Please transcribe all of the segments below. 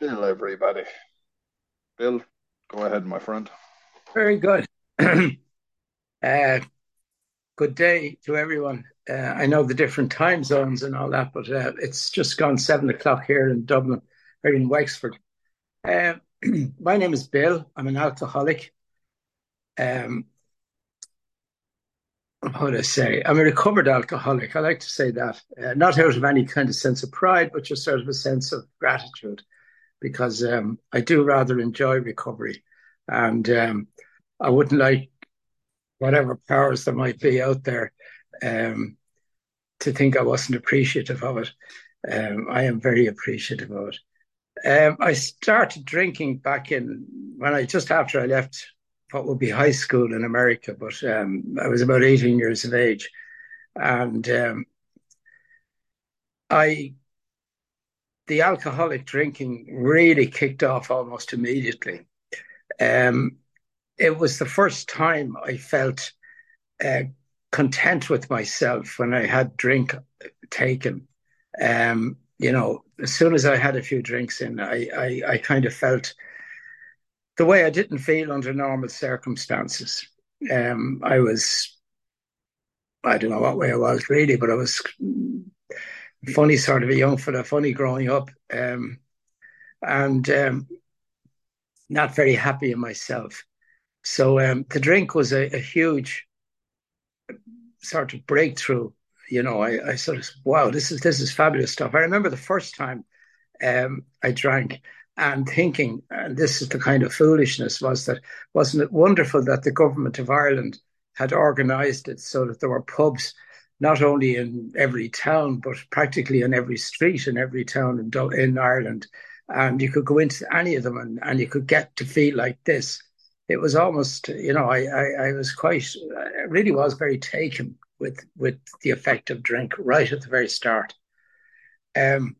Bill, everybody. Bill, go ahead, my friend. Very good. uh, good day to everyone. Uh, I know the different time zones and all that, but uh, it's just gone seven o'clock here in Dublin, or in Wexford. Uh, my name is Bill. I'm an alcoholic. Um, how do I say? I'm a recovered alcoholic. I like to say that, uh, not out of any kind of sense of pride, but just out of a sense of gratitude because um, I do rather enjoy recovery, and um, I wouldn't like whatever powers there might be out there um, to think I wasn't appreciative of it. Um, I am very appreciative of it. Um, I started drinking back in when I just after I left what would be high school in America, but um, I was about 18 years of age, and I the alcoholic drinking really kicked off almost immediately. Um, it was the first time I felt uh, content with myself when I had drink taken. Um, you know, as soon as I had a few drinks in, I, I, I kind of felt the way I didn't feel under normal circumstances. Um, I was, I don't know what way I was really, but I was funny sort of a young fella, funny growing up, um, and um, not very happy in myself. So um, the drink was a, a, huge sort of breakthrough. You know, I, I, sort of wow, this is this is fabulous stuff. I remember the first time um, I drank and thinking, and this is the kind of foolishness was that wasn't it wonderful that the government of Ireland had organised it so that there were pubs not only in every town, but practically in every street in every town in, in Ireland. And you could go into any of them and, and you could get to feel like this. It was almost, you know, I, I, I was quite, I really was very taken with, with the effect of drink right at the very start. Um,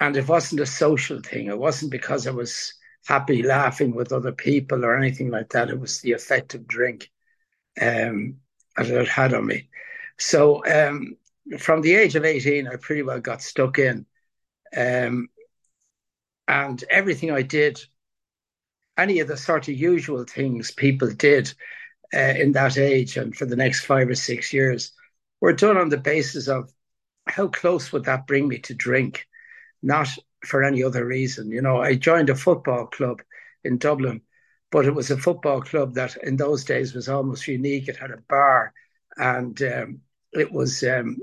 and it wasn't a social thing. It wasn't because I was happy laughing with other people or anything like that. It was the effect of drink um, that it had on me. So um, from the age of 18, I pretty well got stuck in. Um, and everything I did, any of the sort of usual things people did uh, in that age and for the next five or six years, were done on the basis of how close would that bring me to drink, not for any other reason. You know, I joined a football club in Dublin, but it was a football club that in those days was almost unique. It had a bar and um, it was um,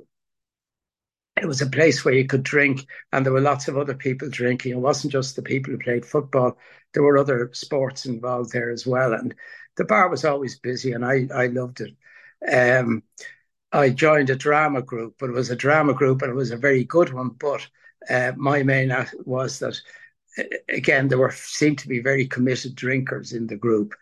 it was a place where you could drink, and there were lots of other people drinking. It wasn't just the people who played football; there were other sports involved there as well. And the bar was always busy, and I I loved it. Um, I joined a drama group, but it was a drama group, and it was a very good one. But uh, my main was that again there were seemed to be very committed drinkers in the group,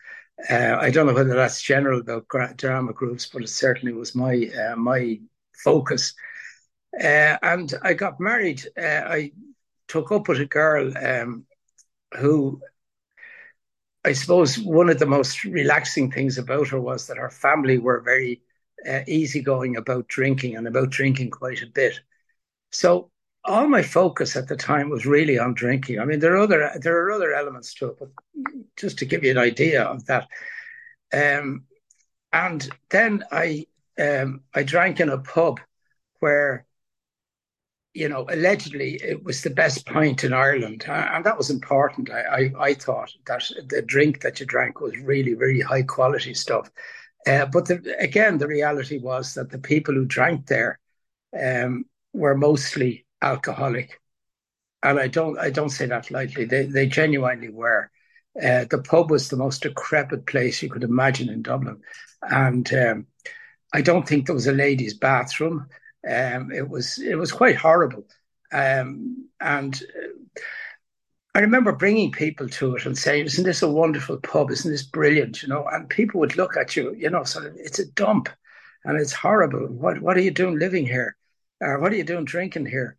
uh, I don't know whether that's general about drama groups, but it certainly was my uh, my focus. Uh, and I got married. Uh, I took up with a girl um, who, I suppose, one of the most relaxing things about her was that her family were very uh, easygoing about drinking and about drinking quite a bit. So all my focus at the time was really on drinking. I mean, there are other there are other elements to it, but just to give you an idea of that. Um, and then I um, I drank in a pub where, you know, allegedly it was the best pint in Ireland, and that was important. I, I, I thought that the drink that you drank was really really high quality stuff. Uh, but the, again, the reality was that the people who drank there um, were mostly alcoholic, and I don't I don't say that lightly. They they genuinely were. Uh, the pub was the most decrepit place you could imagine in Dublin, and um, I don't think there was a ladies' bathroom. Um, it was it was quite horrible, um, and uh, I remember bringing people to it and saying, "Isn't this a wonderful pub? Isn't this brilliant?" You know, and people would look at you, you know, sort of, it's a dump, and it's horrible. What what are you doing living here? Or what are you doing drinking here?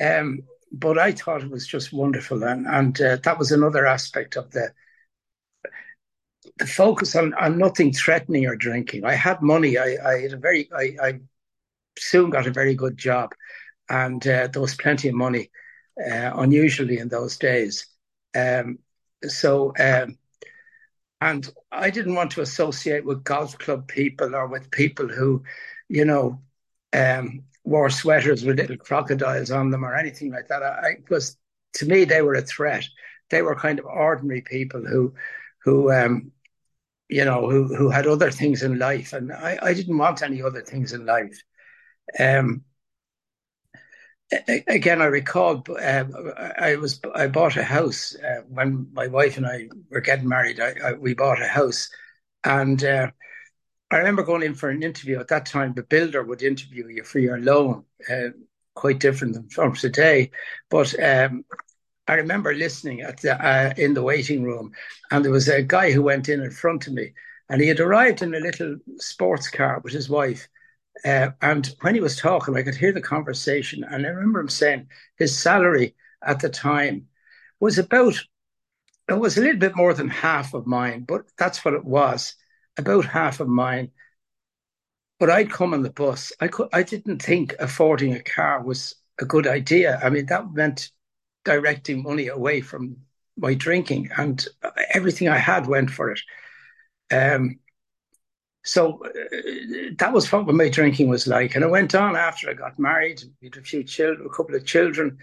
Um, but I thought it was just wonderful, and and uh, that was another aspect of the the focus on, on nothing threatening or drinking. I had money. I, I had a very I, I soon got a very good job, and uh, there was plenty of money. uh, unusually in those days. Um, so, um, and I didn't want to associate with golf club people or with people who, you know, um, wore sweaters with little crocodiles on them or anything like that. I was to me they were a threat. They were kind of ordinary people who, who, um, you know, who who had other things in life, and I, I didn't want any other things in life. Um, again, I recall uh, I was I bought a house uh, when my wife and I were getting married. I, I, we bought a house, and uh, I remember going in for an interview at that time. The builder would interview you for your loan, uh, quite different than from today. But um, I remember listening at the, uh, in the waiting room, and there was a guy who went in in front of me, and he had arrived in a little sports car with his wife uh, and when he was talking, I could hear the conversation. And I remember him saying his salary at the time was about, it was a little bit more than half of mine, but that's what it was, about half of mine. But I'd come on the bus. I could, I didn't think affording a car was a good idea. I mean, that meant directing money away from my drinking, and everything I had went for it. Um, so uh, that was what my drinking was like. And I went on after I got married, had a few children, a couple of children.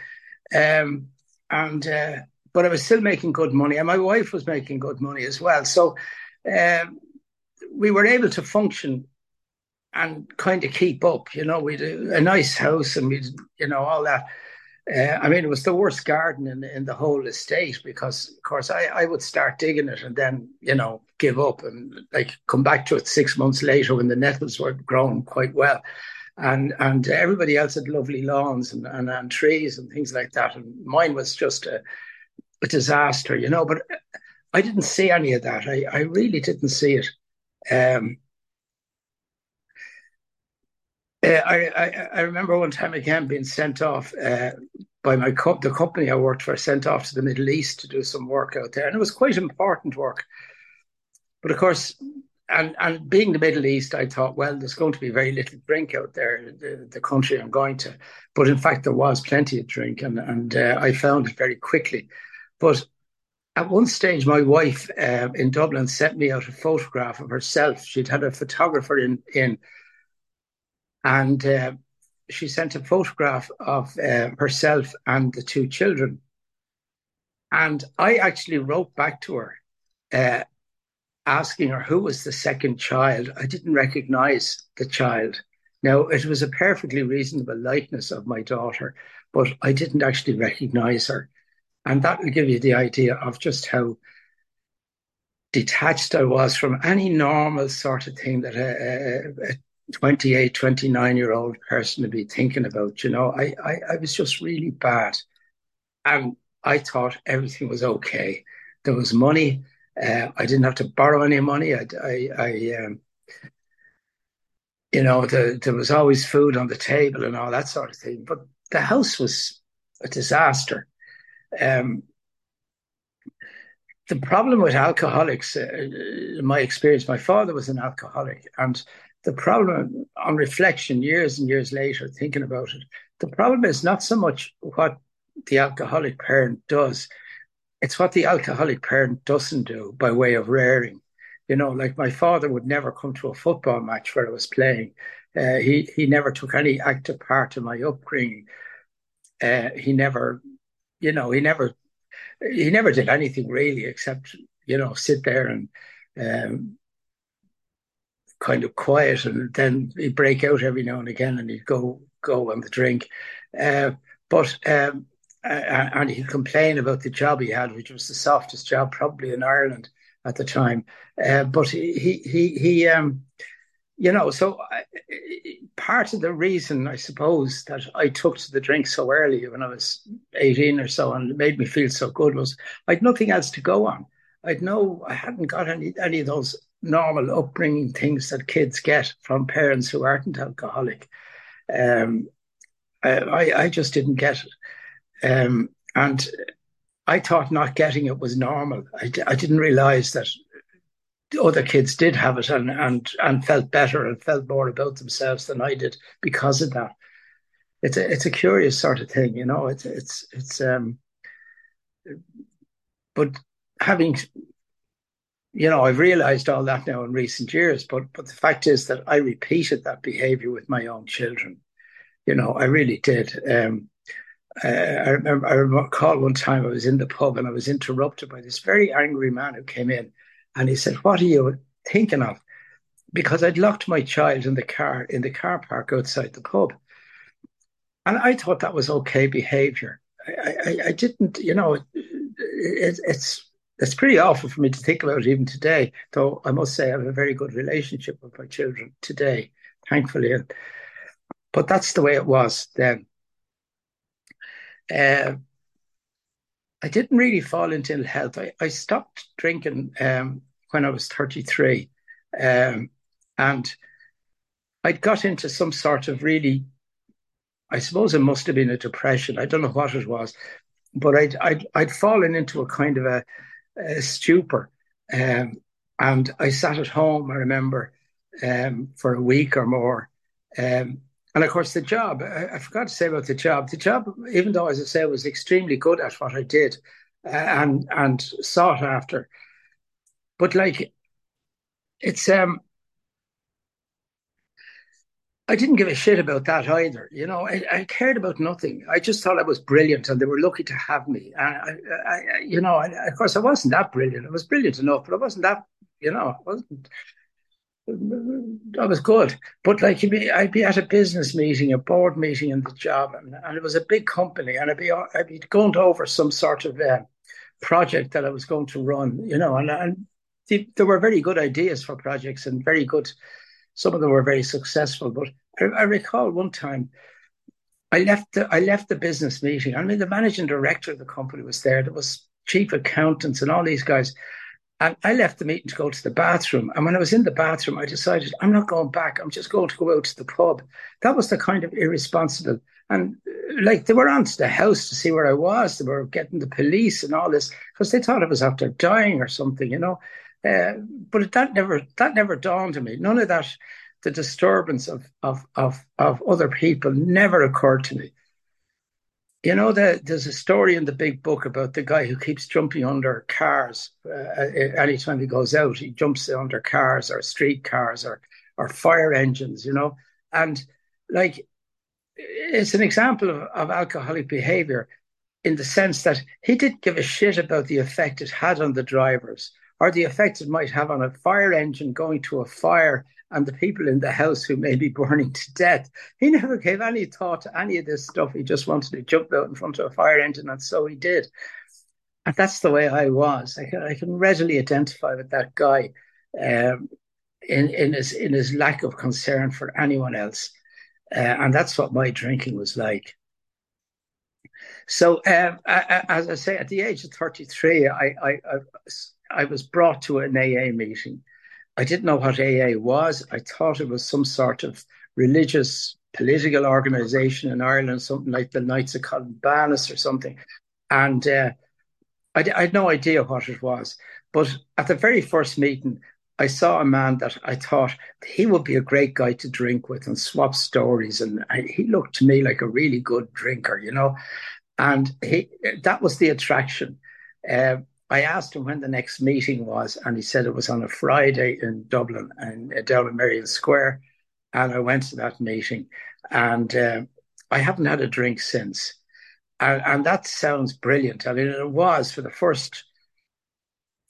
Um, and, uh, but I was still making good money and my wife was making good money as well. So, um, we were able to function and kind of keep up, you know, we had a, a nice house and we, you know, all that. Uh, I mean, it was the worst garden in, in the whole estate because, of course, I, I would start digging it and then, you know, give up and like come back to it six months later when the nettles were growing quite well. And and everybody else had lovely lawns and, and, and trees and things like that. And mine was just a, a disaster, you know. But I didn't see any of that. I, I really didn't see it. Um, uh, I, I, I remember one time again being sent off uh, by my co- the company I worked for, sent off to the Middle East to do some work out there, and it was quite important work. But of course, and and being the Middle East, I thought, well, there's going to be very little drink out there, the, the country I'm going to. But in fact, there was plenty of drink, and and uh, I found it very quickly. But at one stage, my wife uh, in Dublin sent me out a photograph of herself. She'd had a photographer in in and uh, she sent a photograph of uh, herself and the two children. And I actually wrote back to her, uh, asking her who was the second child. I didn't recognize the child. Now, it was a perfectly reasonable likeness of my daughter, but I didn't actually recognize her. And that will give you the idea of just how detached I was from any normal sort of thing that a, a, 28, 29 year old person to be thinking about. You know, I, I, I was just really bad. And I thought everything was okay. There was money. Uh, I didn't have to borrow any money. I, I, I um, you know, the, there was always food on the table and all that sort of thing. But the house was a disaster. Um, the problem with alcoholics, uh, in my experience, my father was an alcoholic, and the problem on reflection years and years later thinking about it the problem is not so much what the alcoholic parent does it's what the alcoholic parent doesn't do by way of rearing. You know like my father would never come to a football match where i was playing. Uh, he he never took any active part in my upbringing. Uh, he never you know he never he never did anything really except you know sit there and um, kind of quiet, and then he'd break out every now and again, and he'd go go on the drink. Uh, but um, and he'd complain about the job he had, which was the softest job probably in Ireland at the time. Uh, but he he he, he um, you know, so I, part of the reason I suppose that I took to the drink so early when I was eighteen or so, and it made me feel so good was I'd nothing else to go on. I'd no, I hadn't got any any of those normal upbringing things that kids get from parents who aren't alcoholic. Um, I, I just didn't get it. Um, and I thought not getting it was normal. I, I didn't realize that other kids did have it and, and, and felt better and felt more about themselves than I did because of that. it's a it's a curious sort of thing, you know. It's it's it's um, but having you know, I've realized all that now in recent years, but but the fact is that I repeated that behavior with my own children. You know, I really did. Um, uh, I remember I recall one time I was in the pub and I was interrupted by this very angry man who came in, and he said, "What are you thinking of?" Because I'd locked my child in the car in the car park outside the pub, and I thought that was okay behavior. I, I, I didn't, you know, it, it, it's it's pretty awful for me to think about even today. Though I must say I have a very good relationship with my children today, thankfully. But that's the way it was then. Uh, I didn't really fall into ill health. I, I stopped drinking um, when I was 33. Um, and I'd got into some sort of really, I suppose it must have been a depression. I don't know what it was, but I'd, I'd, I'd fallen into a kind of a, a stupor. Um, and I sat at home, I remember, um, for a week or more. Um, and of course, the job, I, forgot to say about the job. The job, even though, as I say, I was extremely good at what I did uh, and, and sought after, but like, it's, um, I didn't give a shit about that either. You know, I, I, cared about nothing. I just thought I was brilliant, and they were lucky to have me. And I, I you know, of course, I wasn't that brilliant. I was brilliant enough, but I wasn't that. You know, I wasn't. I was good, but like be, I'd be at a business meeting, a board meeting in the job, and, and it was a big company, and I'd be I'd be going over some sort of uh, project that I was going to run, you know, and, and there were very good ideas for projects and very good some of them were very successful. But I, I recall one time I left the I left the business meeting. I mean, the managing director of the company was there. There was chief accountants and all these guys. And I left the meeting to go to the bathroom. And when I was in the bathroom, I decided I'm not going back. I'm just going to go out to the pub. That was the kind of irresponsible. And like they were on to the house to see where I was. They were getting the police and all this because they thought I was after dying or something, you know. Uh, but that never that never dawned on me. None of that, the disturbance of of of of other people never occurred to me. You know, the, there's a story in the big book about the guy who keeps jumping under cars. Uh anytime he goes out, he jumps under cars or street cars or or fire engines. You know, and like it's an example of, of alcoholic behavior in the sense that he didn't give a shit about the effect it had on the drivers or the effect it might have on a fire engine going to a fire and the people in the house who may be burning to death. He never gave any thought to any of this stuff. He just wanted to jump out in front of a fire engine, and so he did. And that's the way I was. I can, I can readily identify with that guy um, in, in, his, in his lack of concern for anyone else. Uh, and that's what my drinking was like. So, um, I, I, as I say, at the age of 33, I, I, I was brought to an AA meeting. I didn't know what AA was. I thought it was some sort of religious political organization in Ireland, something like the Knights of Columbanus or something. And uh, I, I, had no idea what it was. But at the very first meeting, I saw a man that I thought he would be a great guy to drink with and swap stories. And I, he looked to me like a really good drinker, you know. And he that was the attraction. Uh, I asked him when the next meeting was, and he said it was on a Friday in Dublin and uh, down in Merrion Square. And I went to that meeting, and uh, I haven't had a drink since. And, and, that sounds brilliant. I mean, it was for the first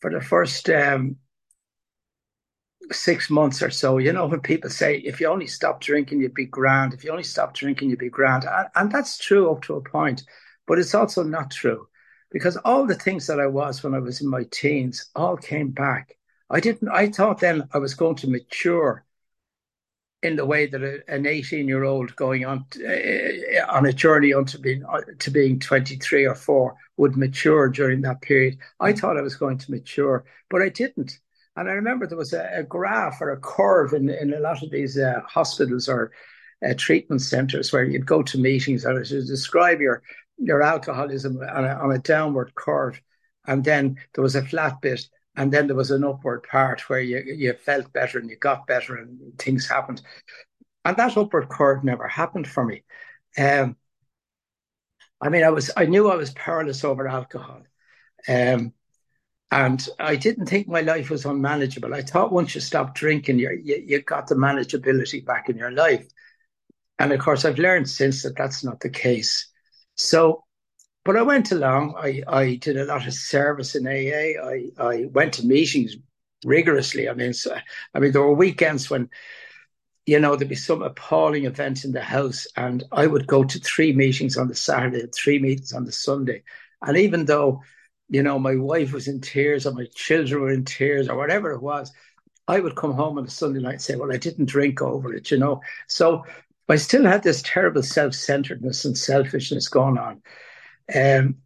for the first um, six months or so. You know, when people say if you only stop drinking, you'd be grand. If you only stop drinking, you'd be grand, and, and that's true up to a point, but it's also not true because all the things that I was when I was in my teens all came back. I didn't. I thought then I was going to mature in the way that a, an 18 year old going on uh, on a journey onto being uh, to being 23 or 4 would mature during that period. I thought I was going to mature, but I didn't. And I remember there was a, a graph or a curve in, in a lot of these uh, hospitals or uh, treatment centers where you'd go to meetings and to describe your your alcoholism on a, on a downward curve, and then there was a flat bit, and then there was an upward part where you you felt better and you got better and things happened, and that upward curve never happened for me. Um, I mean, I was I knew I was powerless over alcohol. Um, and I didn't think my life was unmanageable. I thought once you stop drinking, you you got the manageability back in your life. And of course, I've learned since that that's not the case. So, but I went along. I, I did a lot of service in AA. I, I went to meetings rigorously. I mean, so, I mean, there were weekends when, you know, there'd be some appalling event in the house, and I would go to three meetings on the Saturday, three meetings on the Sunday. And even though you know, my wife was in tears or my children were in tears or whatever it was, I would come home on a Sunday night and say, Well, I didn't drink over it, you know. So I still had this terrible self centeredness and selfishness going on. Um,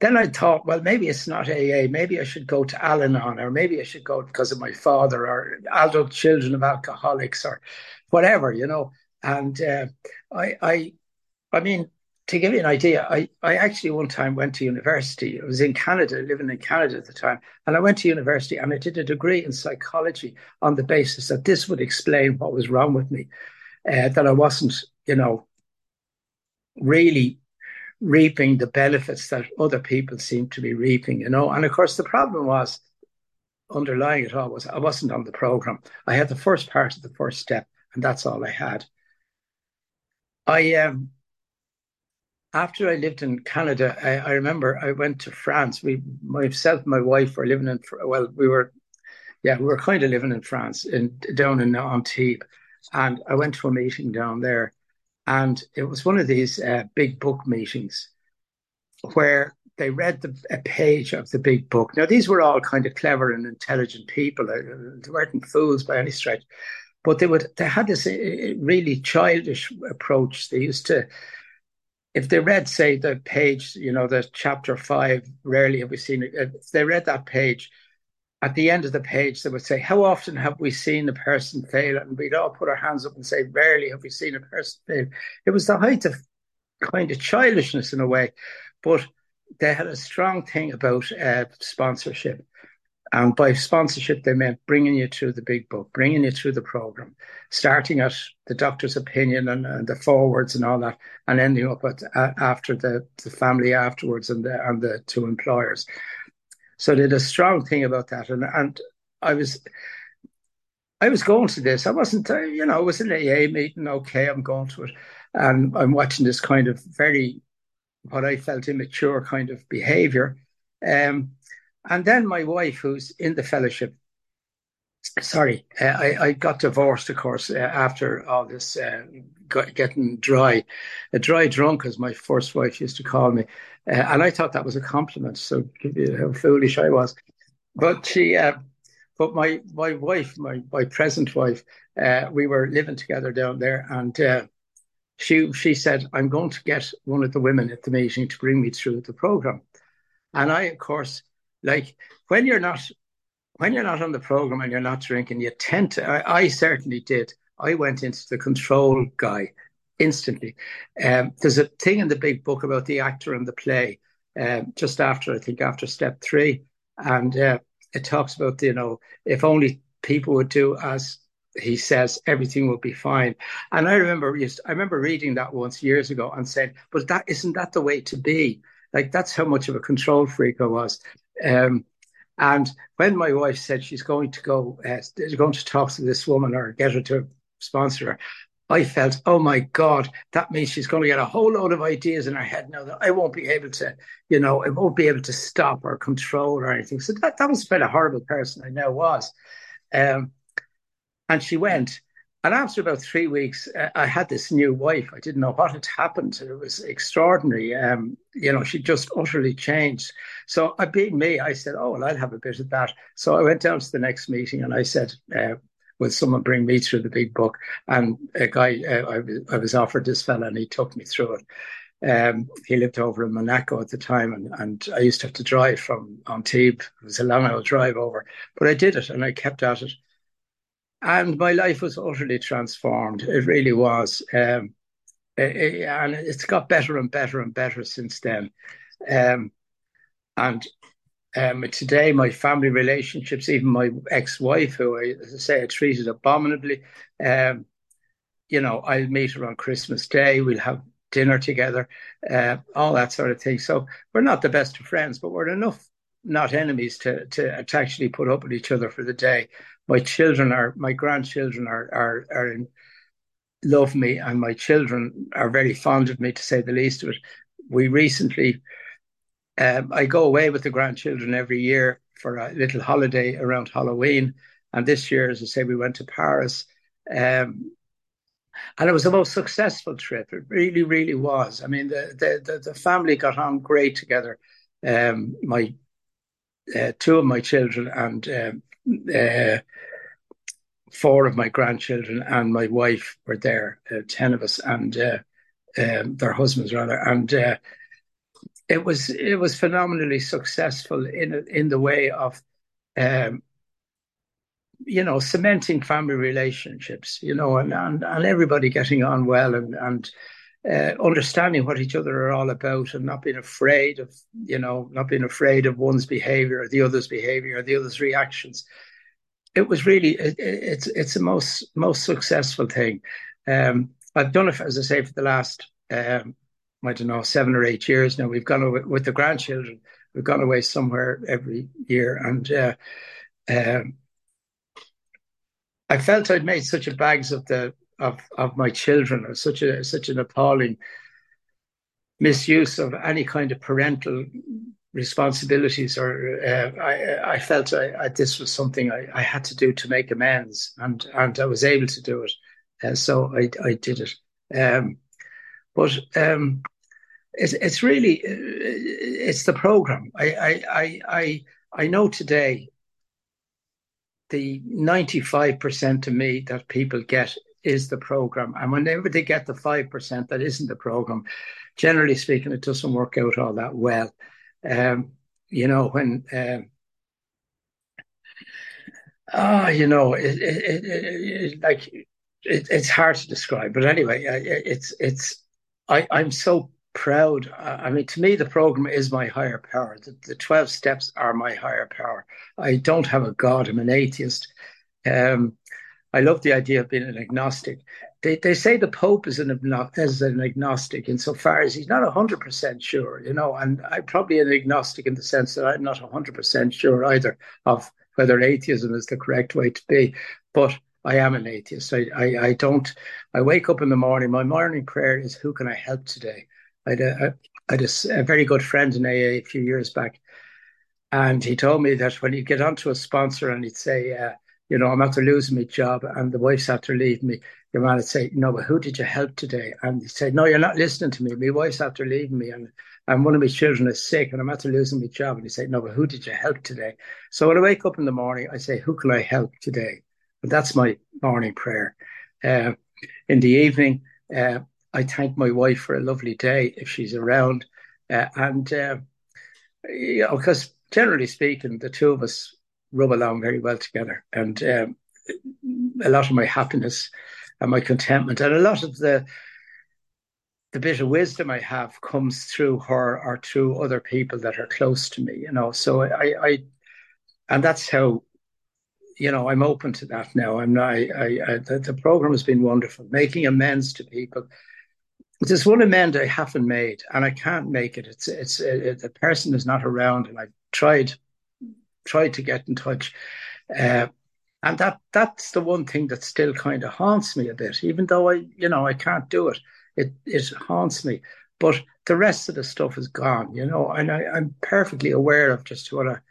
then I thought, well, maybe it's not AA. Maybe I should go to Al Anon, or maybe I should go because of my father, or adult children of alcoholics, or whatever, you know. And uh, I, I, I mean, to give you an idea, I, I actually one time went to university. I was in Canada, living in Canada at the time, and I went to university and I did a degree in psychology on the basis that this would explain what was wrong with me, uh, that I wasn't, you know, really reaping the benefits that other people seemed to be reaping, you know. And of course, the problem was underlying it all was I wasn't on the program. I had the first part of the first step, and that's all I had. I um, after I lived in Canada, I, I, remember I went to France. We, myself, and my wife were living in. Well, we were, yeah, we were kind of living in France, in down in Antibes, and I went to a meeting down there, and it was one of these uh, big book meetings, where they read the, a page of the big book. Now these were all kind of clever and intelligent people. They weren't fools by any stretch, but they would. They had this uh, really childish approach. They used to if they read, say, the page, you know, the chapter five, rarely have we seen it. If they read that page, at the end of the page, they would say, How often have we seen a person fail? And we'd all put our hands up and say, Rarely have we seen a person fail. It was the height of kind of childishness in a way, but they had a strong thing about uh, sponsorship. And by sponsorship, they meant bringing you through the big book, bringing you through the program, starting at the doctor's opinion and, and the forwards and all that, and ending up at after the, the family afterwards and the and the to employers. So did a strong thing about that, and and I was. I was going to this. I wasn't, uh, you know, it was an AA meeting. Okay, I'm going to it. And I'm watching this kind of very, what I felt immature kind of behavior. Um, and then my wife, who's in the fellowship, sorry, uh, I, I, got divorced, of course, uh, after all this uh, getting dry, a dry drunk, as my first wife used to call me. And I thought that was a compliment. So how foolish I was. But she, but my my wife, my my present wife, we were living together down there, and she she said, "I'm going to get one of the women at the meeting to bring me through the program." And I, of course like when you're not when you're not on the program and you're not drinking, you tend to. I, I certainly did. I went into the control guy instantly. Um, there's a thing in the big book about the actor and the play, um, just after I think after step three, and uh, it talks about you know if only people would do as he says, everything will be fine. And I remember I remember reading that once years ago and said, but that isn't that the way to be? Like that's how much of a control freak I was. Um, and when my wife said she's going to go, uh, going to talk to this woman or get her to sponsor her, I felt, oh my God, that means she's going to get a whole load of ideas in her head now that I won't be able to, you know, I won't be able to stop or control or anything. So that, that was quite a horrible person I now was. Um, and she went. And after about three weeks, uh, I had this new wife. I didn't know what had happened. It was extraordinary. Um, you know, she just utterly changed. So, I being me, I said, "Oh, well, I'll have a bit of that." So I went down to the next meeting and I said, uh, "Will someone bring me through the big book?" And a guy, uh, I, I, was offered this fella, and he took me through it. Um, he lived over in Monaco at the time, and, and I used to have to drive from Antibes. It was a long old drive over, but I did it, and I kept at it and my life was utterly transformed. It really was, um, it, and it's got better and better and better since then. Um, and um, today, my family relationships, even my ex-wife, who I, as I say, I treated abominably, um, you know, I'll meet her on Christmas Day. We'll have dinner together, uh, all that sort of thing. So we're not the best of friends, but we're enough not enemies to, to, to actually put up with each other for the day. My children are, my grandchildren are, are, are in, love me, and my children are very fond of me, to say the least of it. We recently, um, I go away with the grandchildren every year for a little holiday around Halloween. And this year, as I say, we went to Paris. Um, and it was the most successful trip. It really, really was. I mean, the the the, family got on great together. Um, my uh, two of my children and um, uh, four of my grandchildren and my wife were there, uh, ten of us, and uh, um, their husbands rather, and uh, it was it was phenomenally successful in in the way of. Um, you know, cementing family relationships, you know, and, and, and everybody getting on well and, and uh, understanding what each other are all about and not being afraid of, you know, not being afraid of one's behavior or the other's behavior or the other's reactions it was really it, it's it's the most most successful thing. Um, I've done it as I say for the last um, I don't know seven or eight years now. We've gone away with the grandchildren. We've gone away somewhere every year, and uh, um, I felt I'd made such a bags of the of of my children, such a such an appalling misuse of any kind of parental responsibilities or uh, I, I felt I, I, this was something I, I, had to do to make amends and and I was able to do it. Uh, so I, I did it. Um, but um, it's, it's really uh, it's the program. I, I I I know today the 95% to me that people get is the program and whenever they get the 5% that isn't the program generally speaking it doesn't work out all that well um, you know, when um, ah, you know, it, it, it, like it's hard to describe, but anyway, it's it's I I'm so proud. I mean, to me, the program is my higher power. The, the twelve steps are my higher power. I don't have a god. I'm an atheist. Um, I love the idea of being an agnostic. They, they say the Pope is an, is an agnostic insofar as he's not 100% sure, you know, and I'm probably an agnostic in the sense that I'm not 100% sure either of whether atheism is the correct way to be. But I am an atheist. I, I, I don't, I wake up in the morning, my morning prayer is, who can I help today? I had a, I had a, a very good friend in AA a few years back, and he told me that when you get onto a sponsor and he'd say, uh, you know, I'm after losing my job and the wife's after leaving me. Your man would say, no, but who did you help today? And he said, no, you're not listening to me. My wife's after leaving me and, and one of my children is sick and I'm after losing my job. And he said, no, but who did you help today? So when I wake up in the morning, I say, who can I help today? And that's my morning prayer. Uh, in the evening, uh, I thank my wife for a lovely day if she's around. Uh, and, uh, you know, because generally speaking, the two of us rub along very well together. And um, a lot of my happiness and my contentment and a lot of the the bit of wisdom I have comes through her or through other people that are close to me, you know. So I, I and that's how, you know, I'm open to that now. I'm not. I, I the, the program has been wonderful, making amends to people. There's one amend I haven't made, and I can't make it. It's it's it, the person is not around, and I've tried tried to get in touch. Uh, and that that's the one thing that still kind of haunts me a bit, even though I, you know, I can't do it. It it haunts me. But the rest of the stuff is gone, you know, and I, I'm perfectly aware of just what a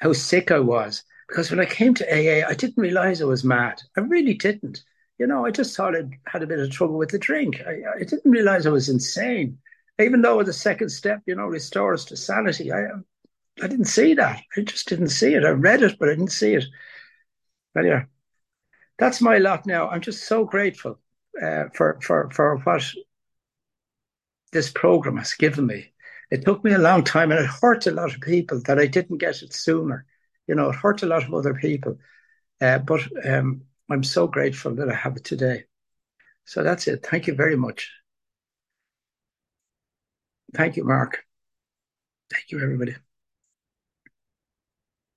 how sick I was. Because when I came to AA, I didn't realize I was mad. I really didn't. You know, I just thought I'd had a bit of trouble with the drink. I, I didn't realize I was insane. Even though the second step, you know, restores to sanity, I I didn't see that. I just didn't see it. I read it, but I didn't see it. But yeah, that's my lot now. I'm just so grateful uh, for for for what this program has given me. It took me a long time, and it hurt a lot of people that I didn't get it sooner. You know, it hurt a lot of other people. Uh, but um, I'm so grateful that I have it today. So that's it. Thank you very much. Thank you, Mark. Thank you, everybody.